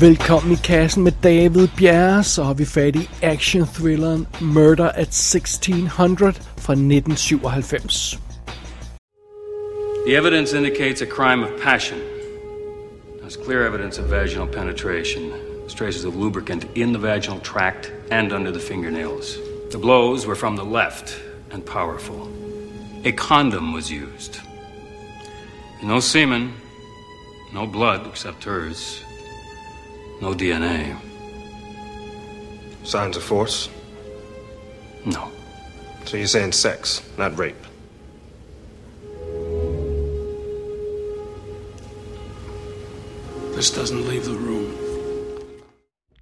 Velkommen i kassen med David Bjerre, så har vi fat i action-thrilleren Murder at 1600 fra 1997. The evidence indicates a crime of passion. There's clear evidence of vaginal penetration. There's traces of lubricant in the vaginal tract and under the fingernails. The blows were from the left and powerful. A condom was used. No semen, no blood except hers. No DNA. Signs of force? No. So you're saying sex, not rape? This doesn't leave the room.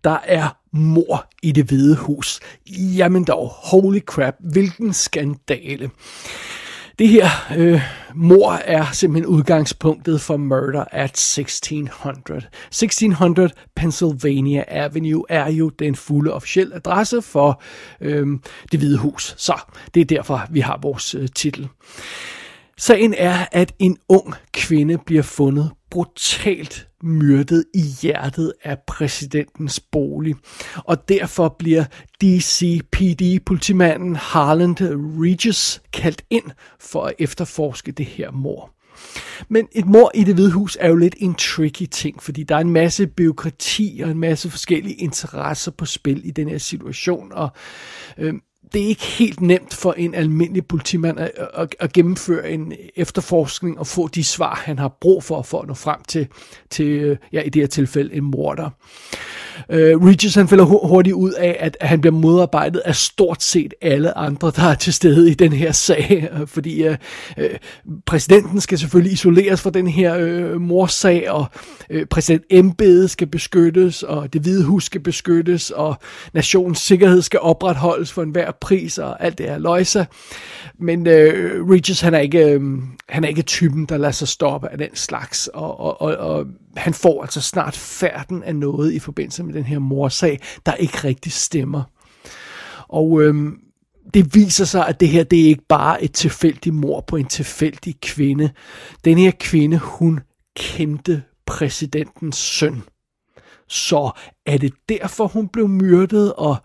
Der er mor i det hvide hus. Jamen dog, holy crap, hvilken skandale. Det her øh, mor er simpelthen udgangspunktet for Murder at 1600. 1600 Pennsylvania Avenue er jo den fulde officielle adresse for øh, det hvide hus. Så det er derfor, vi har vores øh, titel. Sagen er, at en ung kvinde bliver fundet brutalt myrdet i hjertet af præsidentens bolig. Og derfor bliver DCPD-politimanden Harland Regis kaldt ind for at efterforske det her mor. Men et mor i det hvide hus er jo lidt en tricky ting, fordi der er en masse byråkrati og en masse forskellige interesser på spil i den her situation, og øh, det er ikke helt nemt for en almindelig politimand at, at, at gennemføre en efterforskning og få de svar, han har brug for, for at nå frem til, til ja, i det her tilfælde, en morder. Uh, Regis han falder hurtigt ud af, at han bliver modarbejdet af stort set alle andre, der er til stede i den her sag, øh, fordi uh, uh, præsidenten skal selvfølgelig isoleres fra den her uh, morsag, og uh, præsident embedet skal beskyttes, og det hvide hus skal beskyttes, og nationens sikkerhed skal opretholdes for enhver pris, og alt det her løjse. Men øh, Regis han er, ikke, øh, han er ikke typen, der lader sig stoppe af den slags, og, og, og, og han får altså snart færden af noget i forbindelse med den her morsag, der ikke rigtig stemmer. Og øh, det viser sig, at det her det er ikke bare et tilfældigt mor på en tilfældig kvinde. Den her kvinde, hun kendte præsidentens søn. Så er det derfor, hun blev myrdet, og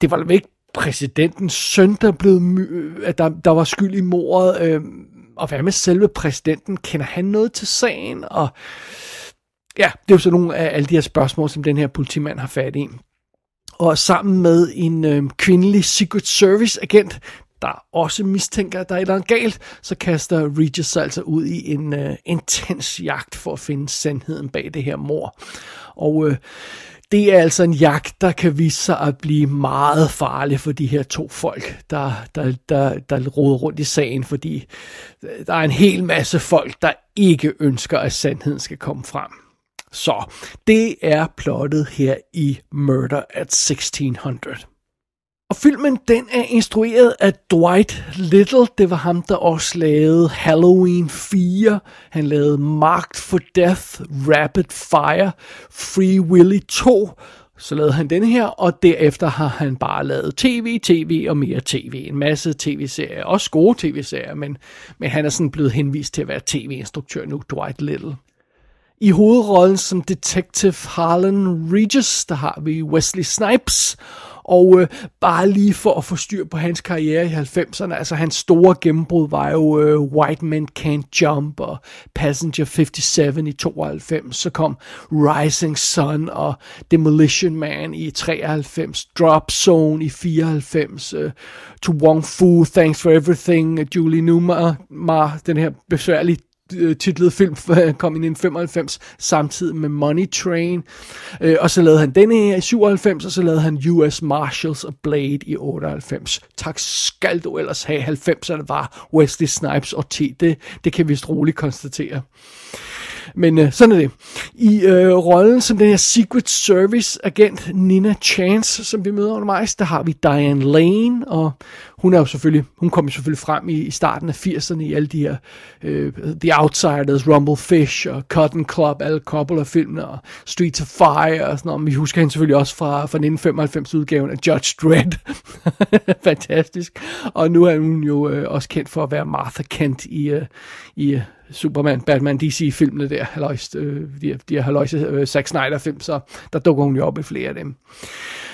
det var ikke præsidentens søn, der, blev at der, der var skyld i mordet, øh, og hvad med selve præsidenten? Kender han noget til sagen? Og ja, det er jo så nogle af alle de her spørgsmål, som den her politimand har fat i. Og sammen med en øh, kvindelig Secret Service agent, der også mistænker, at der er et eller andet galt, så kaster Regis sig altså ud i en øh, intens jagt for at finde sandheden bag det her mor. Og øh, det er altså en jagt, der kan vise sig at blive meget farlig for de her to folk, der, der, der, der roder rundt i sagen, fordi øh, der er en hel masse folk, der ikke ønsker, at sandheden skal komme frem. Så det er plottet her i Murder at 1600. Og filmen den er instrueret af Dwight Little. Det var ham, der også lavede Halloween 4. Han lavede Marked for Death, Rapid Fire, Free Willy 2. Så lavede han den her, og derefter har han bare lavet tv, tv og mere tv. En masse tv-serier, også gode tv-serier, men, men han er sådan blevet henvist til at være tv-instruktør nu, Dwight Little. I hovedrollen som Detective Harlan Regis, der har vi Wesley Snipes, og øh, bare lige for at få styr på hans karriere i 90'erne, altså hans store gennembrud var jo øh, White Men Can't Jump og Passenger 57 i 92. Så kom Rising Sun og Demolition Man i 93, Drop Zone i 94, øh, To Wong Fu, Thanks for Everything, øh, Julie Newmar, den her besværlige Øh, titlet film kom i 95, samtidig med Money Train. Øh, og så lavede han denne her i 97, og så lavede han US Marshals og Blade i 98. Tak skal du ellers have. 90'erne var Wesley Snipes og T. Det, det kan vi vist roligt konstatere. Men øh, sådan er det. I øh, rollen som den her Secret Service agent Nina Chance, som vi møder undervejs, der har vi Diane Lane, og hun er jo selvfølgelig, hun kom jo selvfølgelig frem i, i starten af 80'erne i alle de her øh, The Outsiders, Rumble Fish og Cotton Club, alle Coppola-filmene og Streets of Fire og sådan noget. Vi husker hende selvfølgelig også fra, fra 1995 udgaven af Judge Dredd. Fantastisk. Og nu er hun jo øh, også kendt for at være Martha Kent i, øh, i Superman, Batman, DC-filmene der, haløjst, øh, de, de her halløjse øh, Zack Snyder-film, så der dukker hun jo op i flere af dem.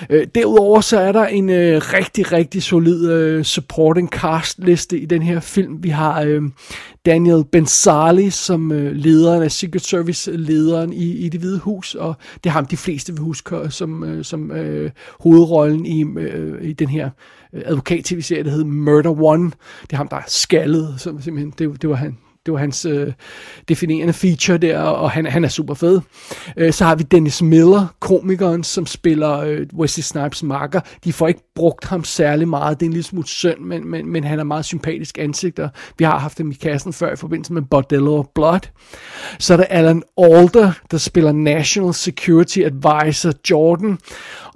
Øh, derudover så er der en øh, rigtig, rigtig solid øh, supporting cast liste i den her film. Vi har øh, Daniel Benzali som øh, lederen af Secret Service-lederen i, i det hvide hus, og det har ham de fleste vil huske øh, som, øh, som øh, hovedrollen i, øh, i den her øh, advokat-tv-serie, der hedder Murder One. Det er ham, der er skaldet, som simpelthen, det, det var han, det var hans øh, definerende feature der, og han, han er super fed. Øh, så har vi Dennis Miller, komikeren, som spiller øh, Wesley Snipes marker. De får ikke brugt ham særlig meget. Det er en lille smule synd, men, men, men han er meget sympatisk ansigt, og vi har haft ham i kassen før i forbindelse med Bordello Blood. Så er der Alan Alder, der spiller National Security Advisor Jordan.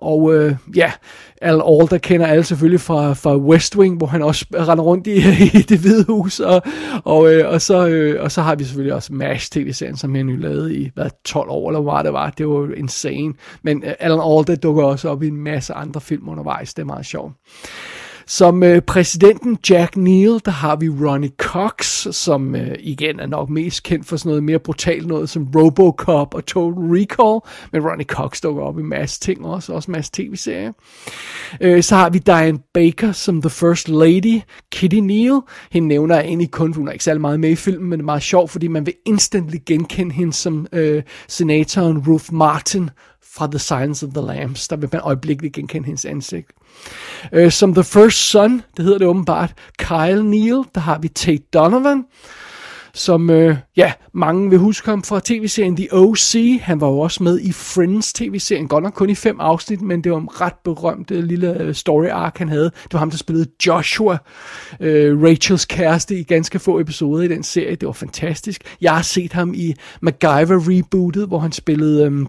Og øh, ja, Al Alder kender alle selvfølgelig fra, fra West Wing, hvor han også render rundt i, i det hvide hus, og, og, øh, og, så, øh, og så har vi selvfølgelig også MASH tv-serien, som han nu lavede i hvad, 12 år, eller hvad det var, det var insane. Men øh, Alan Alda dukker også op i en masse andre film undervejs, det er meget sjovt. Som øh, præsidenten Jack Neal, der har vi Ronnie Cox, som øh, igen er nok mest kendt for sådan noget mere brutalt noget som Robocop og Total Recall. Men Ronnie Cox dukker op i en masse ting også, også en masse tv-serier. Øh, så har vi Diane Baker som The First Lady, Kitty Neal. Hende nævner jeg egentlig kun, hun er ikke særlig meget med i filmen, men det er meget sjovt, fordi man vil instantly genkende hende som øh, senatoren Ruth Martin fra The Silence of the Lambs. Der vil man øjeblikkeligt genkende hendes ansigt. Uh, som The First Son, det hedder det åbenbart, Kyle Neal, der har vi Tate Donovan, som, uh, ja, mange vil huske ham fra tv-serien The O.C. Han var jo også med i Friends tv-serien, godt nok kun i fem afsnit, men det var en ret berømt uh, lille story arc, han havde. Det var ham, der spillede Joshua, uh, Rachels kæreste, i ganske få episoder i den serie. Det var fantastisk. Jeg har set ham i MacGyver-rebootet, hvor han spillede... Um,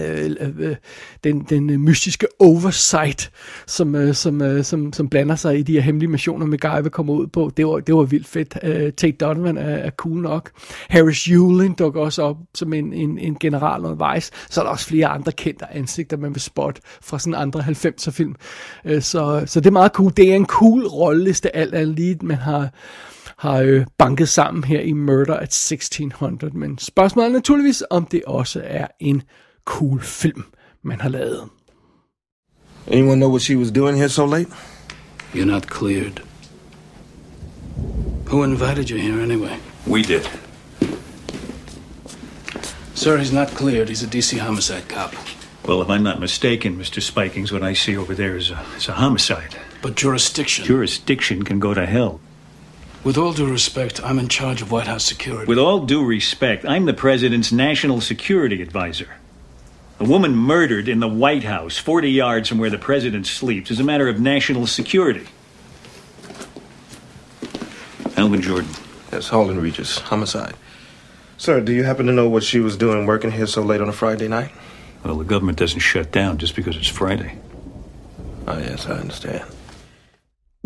Øh, øh, den, den øh, mystiske oversight, som, øh, som, øh, som, som blander sig i de her hemmelige missioner, med vil kommer ud på. Det var, det var vildt fedt. Øh, Tate Donovan er, er cool nok. Harris Yulin dukker også op som en, en, en general undervejs. Så er der også flere andre kendte ansigter, man vil spotte fra sådan andre 90'er film. Øh, så, så det er meget cool. Det er en cool rolleliste, alt er lige, man har har øh, banket sammen her i Murder at 1600. Men spørgsmålet er naturligvis, om det også er en cool film, man har lavet. Anyone know what she was doing here so late? You're not cleared. Who invited you here anyway? We did. Sir, he's not cleared. He's a DC homicide cop. Well, if I'm not mistaken, Mr. Spikings, what I see over there is a, is a homicide. But jurisdiction. Jurisdiction can go to hell. With all due respect, I'm in charge of White House security. With all due respect, I'm the president's national security advisor. A woman murdered in the White House, 40 yards from where the president sleeps, is a matter of national security. Alvin Jordan. Yes, Harlan Regis. Homicide. Sir, do you happen to know what she was doing working here so late on a Friday night? Well, the government doesn't shut down just because it's Friday. Oh, yes, I understand.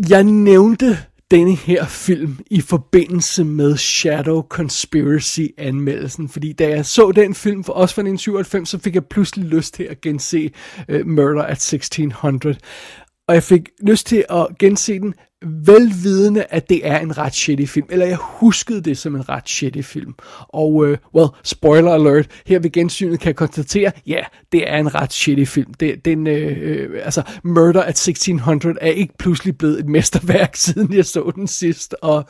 Jeg nævnte denne her film i forbindelse med Shadow Conspiracy anmeldelsen, fordi da jeg så den film, for også fra 1997, så fik jeg pludselig lyst til at gense uh, Murder at 1600. Og jeg fik lyst til at gense den velvidende, at det er en ret shitty film. Eller jeg huskede det som en ret shitty film. Og, uh, well, spoiler alert, her ved gensynet kan jeg konstatere, ja, yeah, det er en ret shitty film. Det, den, uh, altså, Murder at 1600 er ikke pludselig blevet et mesterværk, siden jeg så den sidst. Og,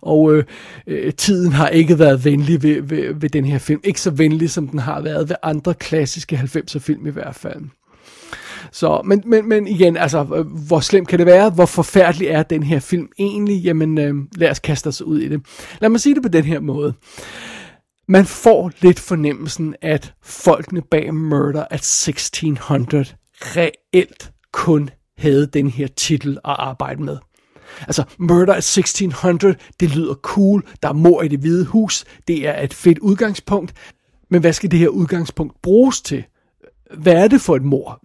og uh, uh, tiden har ikke været venlig ved, ved, ved den her film. Ikke så venlig, som den har været ved andre klassiske 90'er film i hvert fald. Så, men, men, men igen, altså, øh, hvor slemt kan det være? Hvor forfærdelig er den her film egentlig? Jamen, øh, lad os kaste os ud i det. Lad mig sige det på den her måde. Man får lidt fornemmelsen, at folkene bag Murder at 1600 reelt kun havde den her titel at arbejde med. Altså, Murder at 1600, det lyder cool, der er mor i det hvide hus, det er et fedt udgangspunkt, men hvad skal det her udgangspunkt bruges til? Hvad er det for et mor?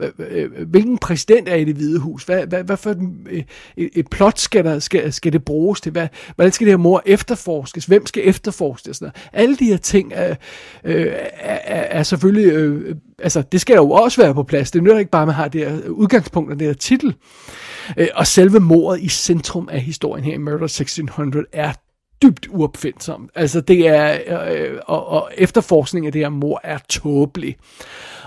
Hvilken præsident er i det hvide hus? Hvad, hvad, hvad for et, et, et plot skal, der, skal, skal det bruges til? Hvad, hvordan skal det her mor efterforskes? Hvem skal efterforskes? Sådan Alle de her ting er, øh, er, er selvfølgelig... Øh, altså, det skal jo også være på plads. Det nytter ikke bare, at man har det her udgangspunkt og det her titel. Øh, og selve mordet i centrum af historien her i Murder 1600 er dybt uopfindsom. Altså det er, øh, og, og efterforskningen af det her mor er tåbelig.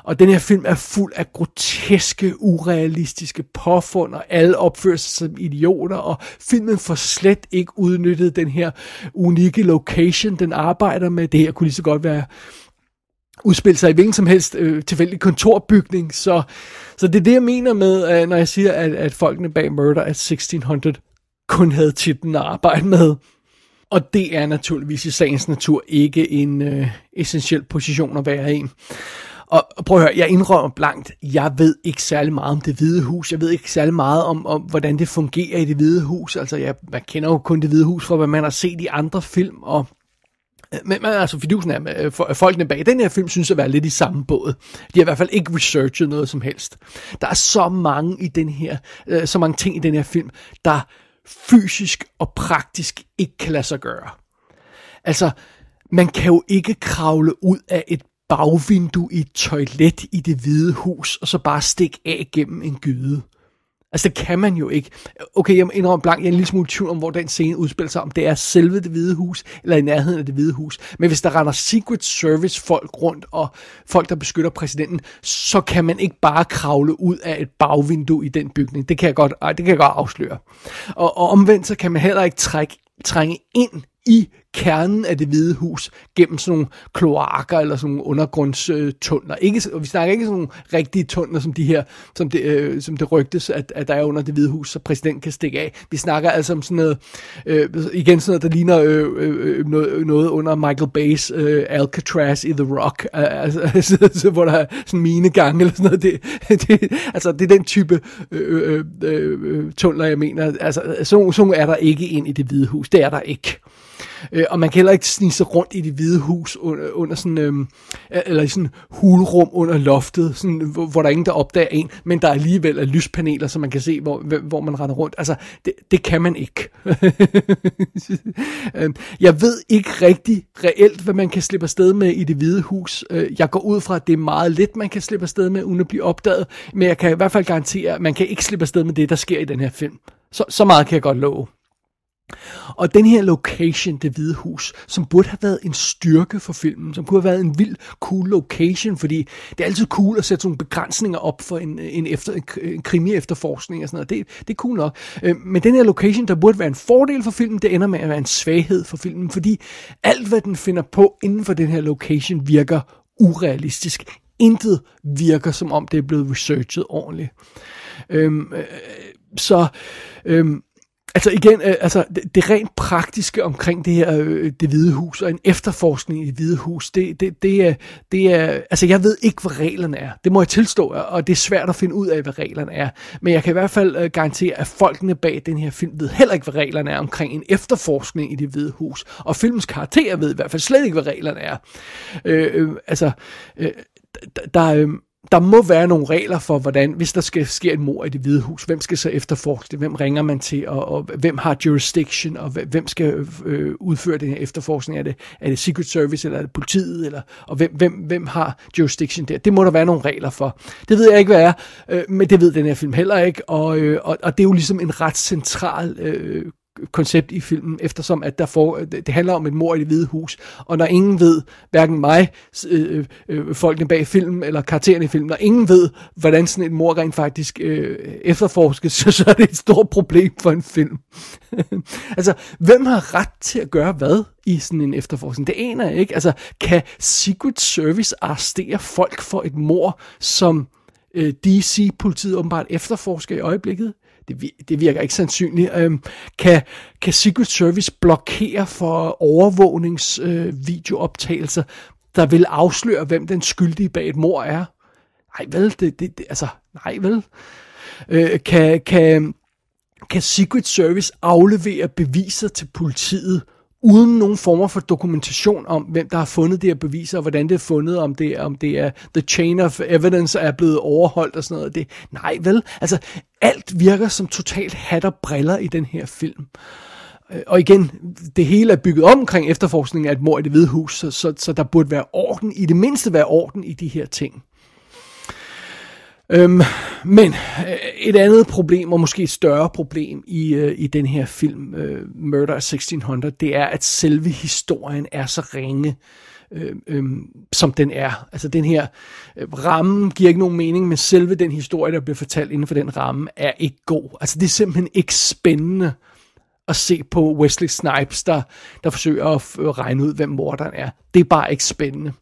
Og den her film er fuld af groteske, urealistiske påfund, og alle opfører sig som idioter, og filmen får slet ikke udnyttet den her unikke location, den arbejder med. Det her kunne lige så godt være udspille sig i hvilken som helst øh, tilfældig kontorbygning. Så, så det er det, jeg mener med, øh, når jeg siger, at, at folkene bag Murder at 1600 kun havde titlen at arbejde med. Og det er naturligvis i sagens natur ikke en øh, essentiel position at være i. Og, prøv at høre, jeg indrømmer blankt, jeg ved ikke særlig meget om det hvide hus. Jeg ved ikke særlig meget om, om hvordan det fungerer i det hvide hus. Altså, jeg, man kender jo kun det hvide hus fra, hvad man har set i andre film, og men, men altså, fidusen er, øh, med, øh, folkene bag den her film synes at være lidt i samme båd. De har i hvert fald ikke researchet noget som helst. Der er så mange i den her, øh, så mange ting i den her film, der fysisk og praktisk ikke kan lade sig gøre. Altså, man kan jo ikke kravle ud af et bagvindue i et toilet i det hvide hus, og så bare stikke af gennem en gyde. Altså, det kan man jo ikke. Okay, jeg indrømmer blank, jeg er en lille smule tvivl om, hvor den scene udspiller sig, om det er selve det hvide hus, eller i nærheden af det hvide hus. Men hvis der render Secret Service folk rundt, og folk, der beskytter præsidenten, så kan man ikke bare kravle ud af et bagvindue i den bygning. Det kan jeg godt, ej, det kan jeg godt afsløre. Og, og omvendt, så kan man heller ikke trække, trænge ind i kernen af det hvide hus gennem sådan nogle kloakker eller sådan nogle undergrundstunneler. Ikke, vi snakker ikke sådan nogle rigtige tunneler, som de her, som det, øh, som det rygtes, at, at der er under det hvide hus, så præsidenten kan stikke af. Vi snakker altså om sådan noget, øh, igen sådan noget, der ligner øh, øh, øh noget, noget under Michael Bay's øh, Alcatraz i The Rock, altså, altså, altså, hvor der er sådan mine gange eller sådan noget. Det, det, altså, det er den type øh, øh, øh, øh tunneler, jeg mener. Altså, sådan, sådan er der ikke ind i det hvide hus. Det er der ikke. Øh, og man kan heller ikke snige sig rundt i det hvide hus under, under sådan, øh, eller i sådan hulrum under loftet, sådan, hvor, hvor der er ingen, der opdager en, men der alligevel er lyspaneler, så man kan se, hvor, hvor man render rundt. Altså, det, det kan man ikke. Øhm, jeg ved ikke rigtig reelt, hvad man kan slippe afsted med i det hvide hus. Øh, jeg går ud fra, at det er meget lidt, man kan slippe afsted med, uden at blive opdaget, men jeg kan i hvert fald garantere, at man kan ikke slippe afsted med det, der sker i den her film. Så, så meget kan jeg godt love. Og den her location, det hvide hus, som burde have været en styrke for filmen, som kunne have været en vild cool location, fordi det er altid cool at sætte sådan nogle begrænsninger op for en, en, efter, en krimi-efterforskning og sådan noget. Det, det er cool nok. Øh, men den her location, der burde være en fordel for filmen, det ender med at være en svaghed for filmen, fordi alt, hvad den finder på inden for den her location, virker urealistisk. Intet virker, som om det er blevet researchet ordentligt. Øhm, øh, så øhm, Altså igen, øh, altså det, det rent praktiske omkring det her, øh, det hvide hus, og en efterforskning i det hvide hus, det, det, det, er, det er, altså jeg ved ikke, hvad reglerne er. Det må jeg tilstå, og det er svært at finde ud af, hvad reglerne er. Men jeg kan i hvert fald øh, garantere, at folkene bag den her film ved heller ikke, hvad reglerne er omkring en efterforskning i det hvide hus. Og filmens karakter ved i hvert fald slet ikke, hvad reglerne er. Øh, øh, altså, øh, der, øh, der må være nogle regler for, hvordan, hvis der skal ske et mord i det hvide hus, hvem skal så efterforske det, hvem ringer man til, og, og hvem har jurisdiction, og hvem skal øh, udføre den her efterforskning, er det, er det Secret Service, eller er det politiet, eller, og hvem, hvem, hvem har jurisdiction der. Det må der være nogle regler for. Det ved jeg ikke, hvad er, øh, men det ved den her film heller ikke, og, øh, og, og det er jo ligesom en ret central øh, koncept i filmen, eftersom at der får, det handler om et mor i det hvide hus, og når ingen ved, hverken mig, øh, øh, folkene bag filmen, eller karaktererne i filmen, når ingen ved, hvordan sådan et mor rent faktisk øh, efterforskes, så, så er det et stort problem for en film. altså, hvem har ret til at gøre hvad i sådan en efterforskning? Det aner jeg ikke. Altså, kan Secret Service arrestere folk for et mor, som øh, DC-politiet åbenbart efterforsker i øjeblikket? Det, det virker ikke sandsynligt. Øhm, kan, kan Secret Service blokere for overvågningsvideooptagelser, øh, der vil afsløre, hvem den skyldige bag et mor er? Nej vel, det, det, det altså, nej vel. Øh, kan, kan, kan Secret Service aflevere beviser til politiet, uden nogen former for dokumentation om, hvem der har fundet det her beviser, og hvordan det er fundet, om det, om det er the chain of evidence er blevet overholdt og sådan noget. Det, nej vel, altså alt virker som totalt hat og briller i den her film. Øh, og igen, det hele er bygget omkring efterforskningen af et mor i det hvide hus, så, så, så der burde være orden, i det mindste være orden i de her ting. Øhm, men øh, et andet problem, og måske et større problem i, øh, i den her film, øh, Murder 1600, det er, at selve historien er så ringe, øh, øh, som den er. Altså den her øh, ramme giver ikke nogen mening, men selve den historie, der bliver fortalt inden for den ramme, er ikke god. Altså det er simpelthen ikke spændende at se på Wesley Snipes, der, der forsøger at regne ud, hvem morderen er. Det er bare ikke spændende.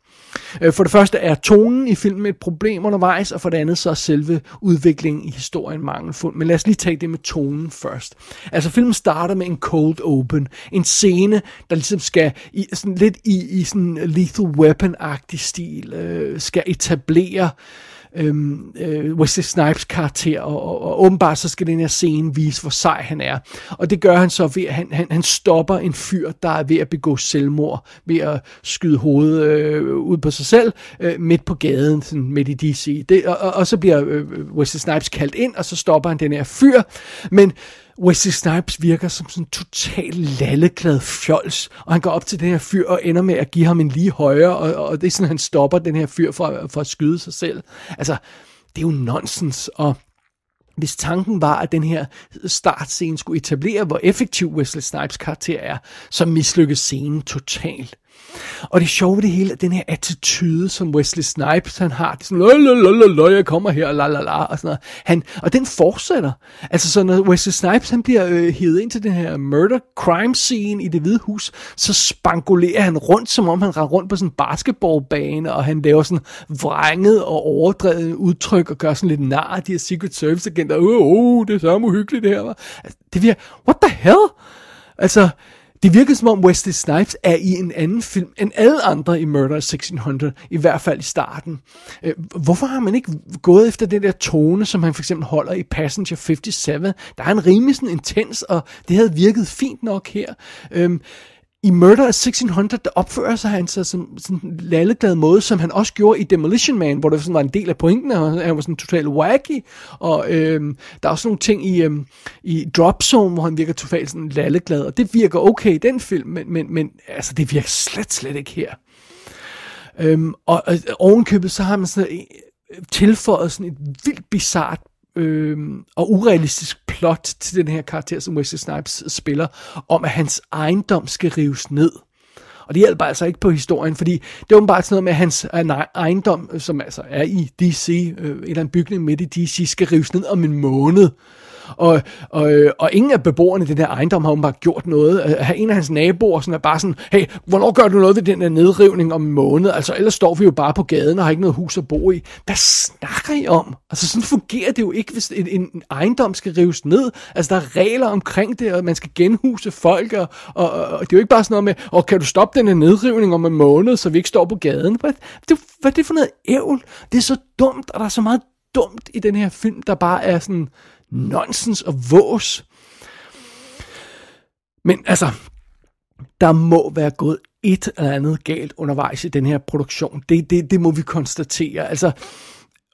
Øh, for det første er tonen i filmen et problem undervejs, og for det andet så er selve udviklingen i historien mangelfuld. Men lad os lige tage det med tonen først. Altså filmen starter med en cold open. En scene, der ligesom skal i, sådan lidt i, i sådan Lethal Weapon-agtig stil, øh, skal etablere øh, øhm, øh, Wesley Snipes karakter, og, og, og åbenbart så skal den her scene vise, hvor sej han er. Og det gør han så ved, at han, han, han stopper en fyr, der er ved at begå selvmord, ved at skyde hovedet øh, ud på sig selv, øh, midt på gaden, sådan midt i DC. Det, og, og, og så bliver øh, Wesley Snipes kaldt ind, og så stopper han den her fyr, men Wesley Snipes virker som sådan en total lalleglad fjols, og han går op til den her fyr og ender med at give ham en lige højre, og, og det er sådan, han stopper den her fyr for, for at skyde sig selv. Altså, det er jo nonsens, og hvis tanken var, at den her startscene skulle etablere, hvor effektiv Wesley Snipes karakter er, så mislykkes scenen totalt. Og det sjove det hele er den her attitude, som Wesley Snipes han har. Det er sådan, lalalala, jeg kommer her, la la la, og sådan noget. Han, og den fortsætter. Altså så når Wesley Snipes han bliver øh, hævet ind til den her murder crime scene i det hvide hus, så spangulerer han rundt, som om han render rundt på sådan en basketballbane, og han laver sådan vrænget og overdrevet udtryk, og gør sådan lidt nar af de her Secret Service agenter. Åh, oh, oh, det er så uhyggeligt det her, var. Altså, det virker, what the hell? Altså, det virker som om Wesley Snipes er i en anden film end alle andre i Murder 1600, i hvert fald i starten. Øh, hvorfor har man ikke gået efter den der tone, som han for eksempel holder i Passenger 57? Der er en rimelig sådan intens, og det havde virket fint nok her. Øhm, i Murder of 1600, der opfører sig han sig som sådan en lalleglad måde, som han også gjorde i Demolition Man, hvor det sådan var en del af pointen, og han var sådan totalt wacky, og øhm, der er også nogle ting i, øhm, i Drop Zone, hvor han virker totalt sådan lalleglad, og det virker okay i den film, men, men, men altså, det virker slet, slet ikke her. Øhm, og, og ovenkøbet, så har man sådan øh, tilføjet sådan et vildt bizart øh, og urealistisk plot til den her karakter, som Wesley Snipes spiller, om at hans ejendom skal rives ned. Og det hjælper altså ikke på historien, fordi det er åbenbart sådan noget med, at hans ejendom, som altså er i DC, øh, en eller anden bygning midt i DC, skal rives ned om en måned. Og, og, øh, og ingen af beboerne i den her ejendom har bare gjort noget. Øh, har en af hans naboer sådan er bare sådan, hey, hvornår gør du noget ved den der nedrivning om en måned? Altså, ellers står vi jo bare på gaden og har ikke noget hus at bo i. Hvad snakker I om? Altså, sådan fungerer det jo ikke, hvis en, en ejendom skal rives ned. Altså, der er regler omkring det, og man skal genhuse folk, og, og, og det er jo ikke bare sådan noget med, og kan du stoppe den her nedrivning om en måned, så vi ikke står på gaden? Hvad, det, hvad er det for noget ævl? Det er så dumt, og der er så meget dumt i den her film, der bare er sådan, nonsens og vås. Men altså, der må være gået et eller andet galt undervejs i den her produktion. Det, det, det må vi konstatere. Altså,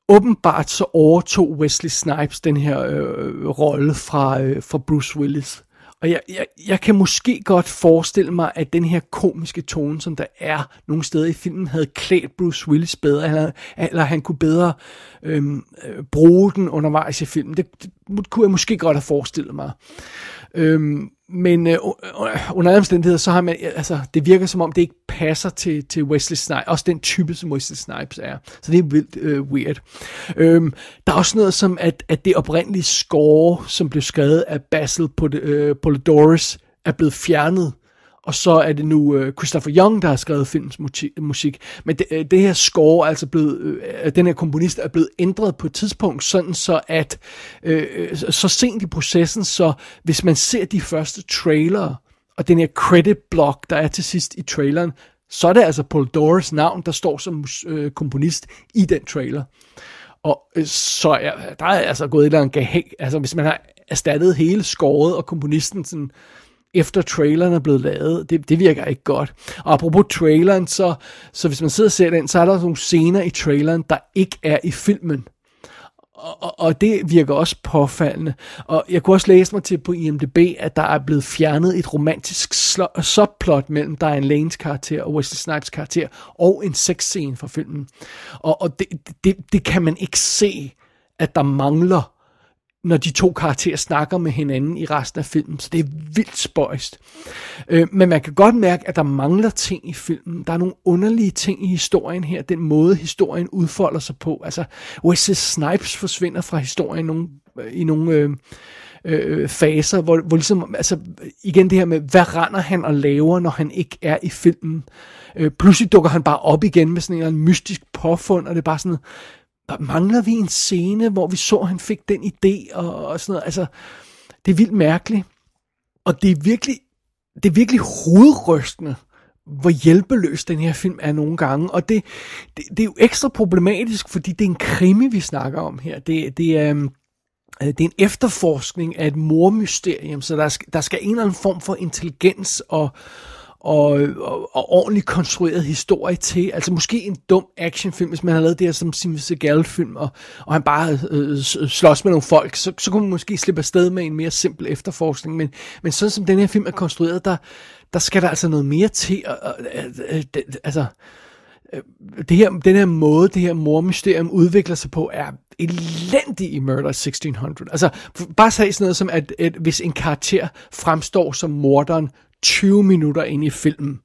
åbenbart så overtog Wesley Snipes den her øh, rolle fra, øh, fra Bruce Willis. Og jeg, jeg, jeg kan måske godt forestille mig, at den her komiske tone, som der er nogle steder i filmen, havde klædt Bruce Willis bedre, eller, eller han kunne bedre øhm, øh, bruge den undervejs i filmen. Det, det kunne jeg måske godt have forestillet mig. Øhm, men øh, øh, under alle omstændigheder, så har man, øh, altså, det virker som om, det ikke passer til, til Wesley Snipes, også den type, som Wesley Snipes er. Så det er vildt øh, weird. Øhm, der er også noget som, at, at det oprindelige score, som blev skrevet af Basil øh, Polidorus, er blevet fjernet og så er det nu øh, Christopher Young, der har skrevet filmens musik. Men det, øh, det her score er altså blevet, øh, øh, den her komponist er blevet ændret på et tidspunkt, sådan så at øh, øh, så sent i processen, så hvis man ser de første trailere, og den her credit block, der er til sidst i traileren, så er det altså Paul Doris navn, der står som øh, komponist i den trailer. Og øh, så er der er altså gået et eller andet altså hvis man har erstattet hele scoret og komponisten sådan efter traileren er blevet lavet. Det, det virker ikke godt. Og apropos traileren, så, så hvis man sidder og ser den, så er der nogle scener i traileren, der ikke er i filmen. Og, og, og det virker også påfaldende. Og jeg kunne også læse mig til på IMDb, at der er blevet fjernet et romantisk subplot mellem Diane Lanes karakter og Wesley Snipes karakter, og en sexscene fra filmen. Og, og det, det, det kan man ikke se at der mangler når de to karakterer snakker med hinanden i resten af filmen, så det er vildt spøjst. Øh, men man kan godt mærke, at der mangler ting i filmen. Der er nogle underlige ting i historien her, den måde historien udfolder sig på. Altså, Wesley Snipes forsvinder fra historien nogle, i nogle øh, øh, faser, hvor, hvor ligesom, altså igen det her med, hvad render han og laver, når han ikke er i filmen. Øh, pludselig dukker han bare op igen med sådan en eller anden mystisk påfund, og det er bare sådan, mangler vi en scene, hvor vi så, at han fik den idé og, og sådan noget. Altså, det er vildt mærkeligt. Og det er virkelig, det er virkelig hovedrystende, hvor hjælpeløs den her film er nogle gange. Og det, det, det er jo ekstra problematisk, fordi det er en krimi, vi snakker om her. Det, det er... Um, det er en efterforskning af et mormysterium, så der skal, der skal en eller anden form for intelligens og, og, og, og ordentligt konstrueret historie til. Altså måske en dum actionfilm, hvis man har lavet det her som Steven Seagal-film, og, og han bare øh, slås med nogle folk, så, så kunne man måske slippe afsted med en mere simpel efterforskning. Men, men sådan som den her film er konstrueret, der, der skal der altså noget mere til. Og, og, øh, øh, altså, øh, det her, den her måde, det her mormysterium udvikler sig på, er elendig i Murder 1600. Altså, bare sige sådan noget som, at, at hvis en karakter fremstår som morderen 20 minutter ind i filmen,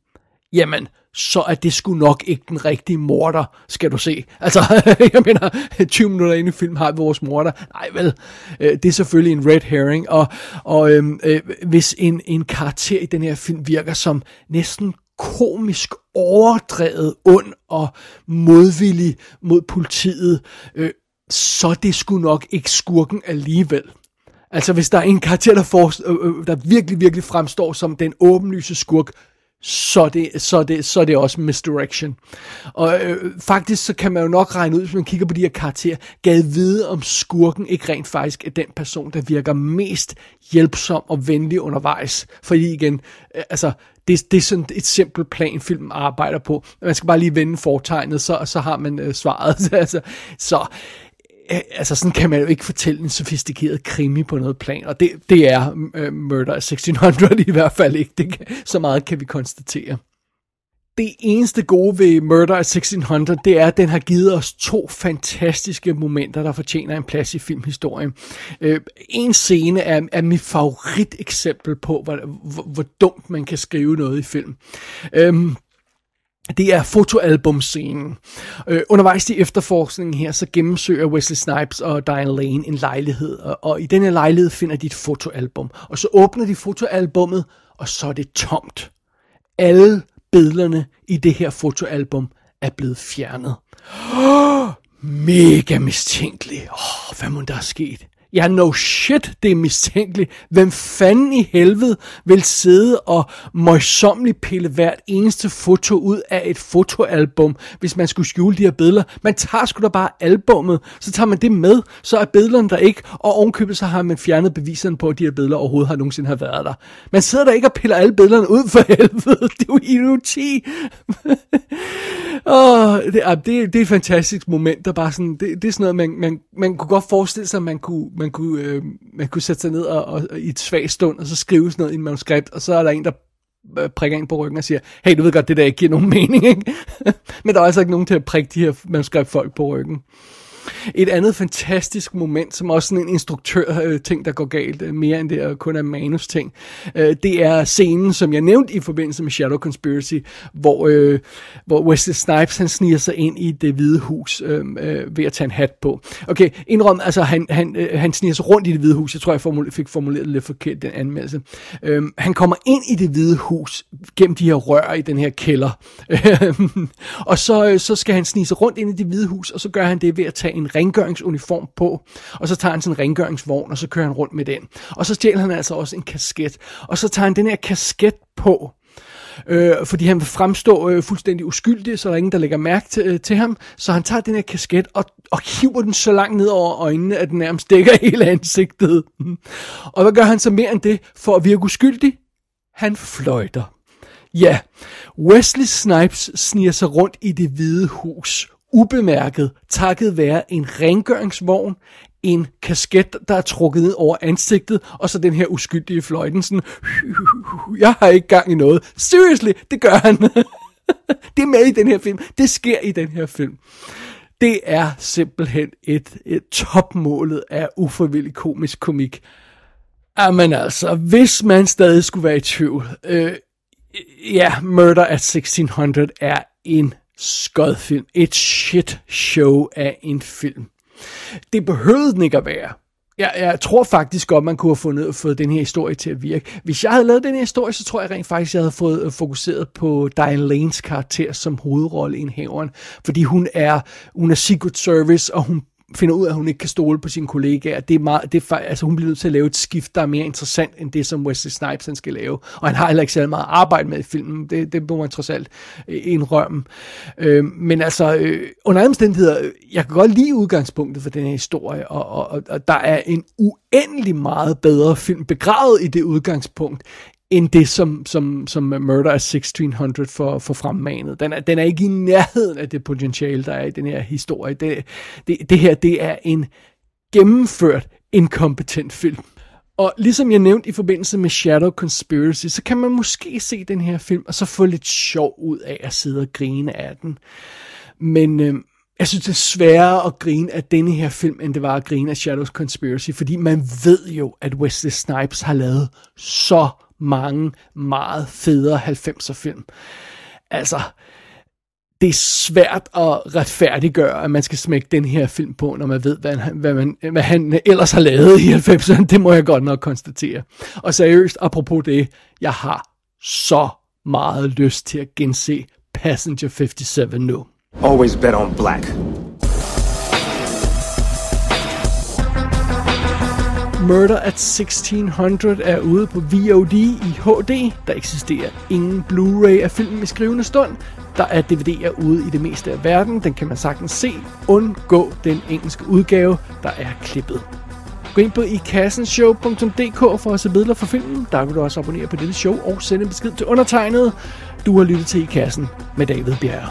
jamen, så er det sgu nok ikke den rigtige morder, skal du se. Altså, jeg mener, 20 minutter ind i filmen har vi vores morder. Nej vel, øh, det er selvfølgelig en red herring, og, og øhm, øh, hvis en, en karakter i den her film virker som næsten komisk overdrevet ond og modvillig mod politiet, øh, så det skulle nok ikke skurken alligevel. Altså hvis der er en karakter, der, for, øh, øh, der virkelig, virkelig fremstår som den åbenlyse skurk, så det, så det, så er det også misdirection. Og øh, faktisk så kan man jo nok regne ud, hvis man kigger på de her karakterer, gad vide om skurken ikke rent faktisk er den person, der virker mest hjælpsom og venlig undervejs. Fordi igen, øh, altså, det, det er sådan et simpelt plan, filmen arbejder på. Man skal bare lige vende fortegnet, så, så har man øh, svaret. altså, så altså sådan kan man jo ikke fortælle en sofistikeret krimi på noget plan, og det, det er uh, Murder 1600 i hvert fald ikke. Det kan, så meget kan vi konstatere. Det eneste gode ved Murder 1600, det er, at den har givet os to fantastiske momenter, der fortjener en plads i filmhistorien. Uh, en scene er, er mit favorit eksempel på, hvor, hvor, hvor dumt man kan skrive noget i film. Uh, det er fotoalbumscenen. Øh, undervejs i efterforskningen her, så gennemsøger Wesley Snipes og Diane Lane en lejlighed, og, og i denne lejlighed finder de et fotoalbum. Og så åbner de fotoalbummet, og så er det tomt. Alle billederne i det her fotoalbum er blevet fjernet. Oh, mega mistænkeligt. Oh, hvad må der er sket? Ja, no shit, det er mistænkeligt. Hvem fanden i helvede vil sidde og møjsommeligt pille hvert eneste foto ud af et fotoalbum, hvis man skulle skjule de her billeder? Man tager sgu da bare albummet, så tager man det med, så er billederne der ikke, og ovenkøbet så har man fjernet beviserne på, at de her billeder overhovedet har nogensinde har været der. Man sidder der ikke og piller alle billederne ud for helvede. Det er jo idioti. oh, det, er, det, det er et fantastisk moment, der bare sådan, det, det er sådan noget, man, man, man kunne godt forestille sig, at man kunne man kunne, øh, man kunne sætte sig ned og, og, og i et svagt stund, og så skrive sådan noget i en manuskript, og så er der en, der øh, prikker ind på ryggen og siger, hey, du ved godt, det der ikke giver nogen mening, ikke? Men der er altså ikke nogen til at prikke de her manuskriptfolk på ryggen. Et andet fantastisk moment, som også sådan en instruktør-ting, øh, der går galt, øh, mere end det er kun er manus-ting, øh, det er scenen, som jeg nævnte i forbindelse med Shadow Conspiracy, hvor, øh, hvor Wesley Snipes, han sniger sig ind i det hvide hus øh, øh, ved at tage en hat på. Okay, indrøm, altså han, han, øh, han sniger sig rundt i det hvide hus. Jeg tror, jeg formule, fik formuleret lidt forkert den anmeldelse. Øh, han kommer ind i det hvide hus gennem de her rør i den her kælder. Øhm, og så, øh, så skal han snige sig rundt ind i det hvide hus, og så gør han det ved at tage en rengøringsuniform på, og så tager han sin rengøringsvogn, og så kører han rundt med den. Og så stjæler han altså også en kasket, og så tager han den her kasket på, øh, fordi han vil fremstå øh, fuldstændig uskyldig, så der er ingen, der lægger mærke til, øh, til ham. Så han tager den her kasket og, og hiver den så langt ned over øjnene, at den nærmest dækker hele ansigtet. og hvad gør han så mere end det for at virke uskyldig? Han fløjter. Ja, Wesley Snipes sniger sig rundt i det hvide hus ubemærket, takket være en rengøringsvogn, en kasket, der er trukket ned over ansigtet, og så den her uskyldige fløjten, sådan, jeg har ikke gang i noget. Seriously, det gør han. det er med i den her film. Det sker i den her film. Det er simpelthen et, et topmålet af uforvillig komisk komik. Jamen altså, hvis man stadig skulle være i tvivl, øh, ja, Murder at 1600 er en skodfilm. Et shit show af en film. Det behøvede den ikke at være. Jeg, jeg tror faktisk godt, man kunne have fundet, fået den her historie til at virke. Hvis jeg havde lavet den her historie, så tror jeg rent faktisk, jeg havde fået øh, fokuseret på Diane Lanes karakter som hovedrolle i en haveren. Fordi hun er, hun er Secret Service, og hun finder ud af, at hun ikke kan stole på sine kollegaer. Det er meget, det er, altså hun bliver nødt til at lave et skift, der er mere interessant, end det, som Wesley Snipes han skal lave. Og han har heller ikke særlig meget arbejde med i filmen. Det, det må man trods alt øh, indrømme. Øh, men altså, øh, under omstændigheder, øh, jeg kan godt lide udgangspunktet for den her historie, og, og, og, og der er en uendelig meget bedre film begravet i det udgangspunkt, end det, som, som, som Murder at 1600 for, for fremmanet. Den er, den er ikke i nærheden af det potentiale, der er i den her historie. Det, det, det her, det er en gennemført inkompetent film. Og ligesom jeg nævnte i forbindelse med Shadow Conspiracy, så kan man måske se den her film, og så få lidt sjov ud af at sidde og grine af den. Men øh, jeg synes, det er sværere at grine af denne her film, end det var at grine af Shadow Conspiracy, fordi man ved jo, at Wesley Snipes har lavet så mange meget federe 90'er film. Altså, det er svært at retfærdiggøre, at man skal smække den her film på, når man ved, hvad han, hvad, man, hvad han ellers har lavet i 90'erne. Det må jeg godt nok konstatere. Og seriøst, apropos det, jeg har så meget lyst til at gense Passenger 57 nu. Always bet on black. Murder at 1600 er ude på VOD i HD. Der eksisterer ingen Blu-ray af filmen i skrivende stund. Der er DVD'er ude i det meste af verden. Den kan man sagtens se. Undgå den engelske udgave, der er klippet. Gå ind på ikassenshow.dk for at se billeder fra filmen. Der kan du også abonnere på dette show og sende en besked til undertegnet. Du har lyttet til I Kassen med David Bjerre.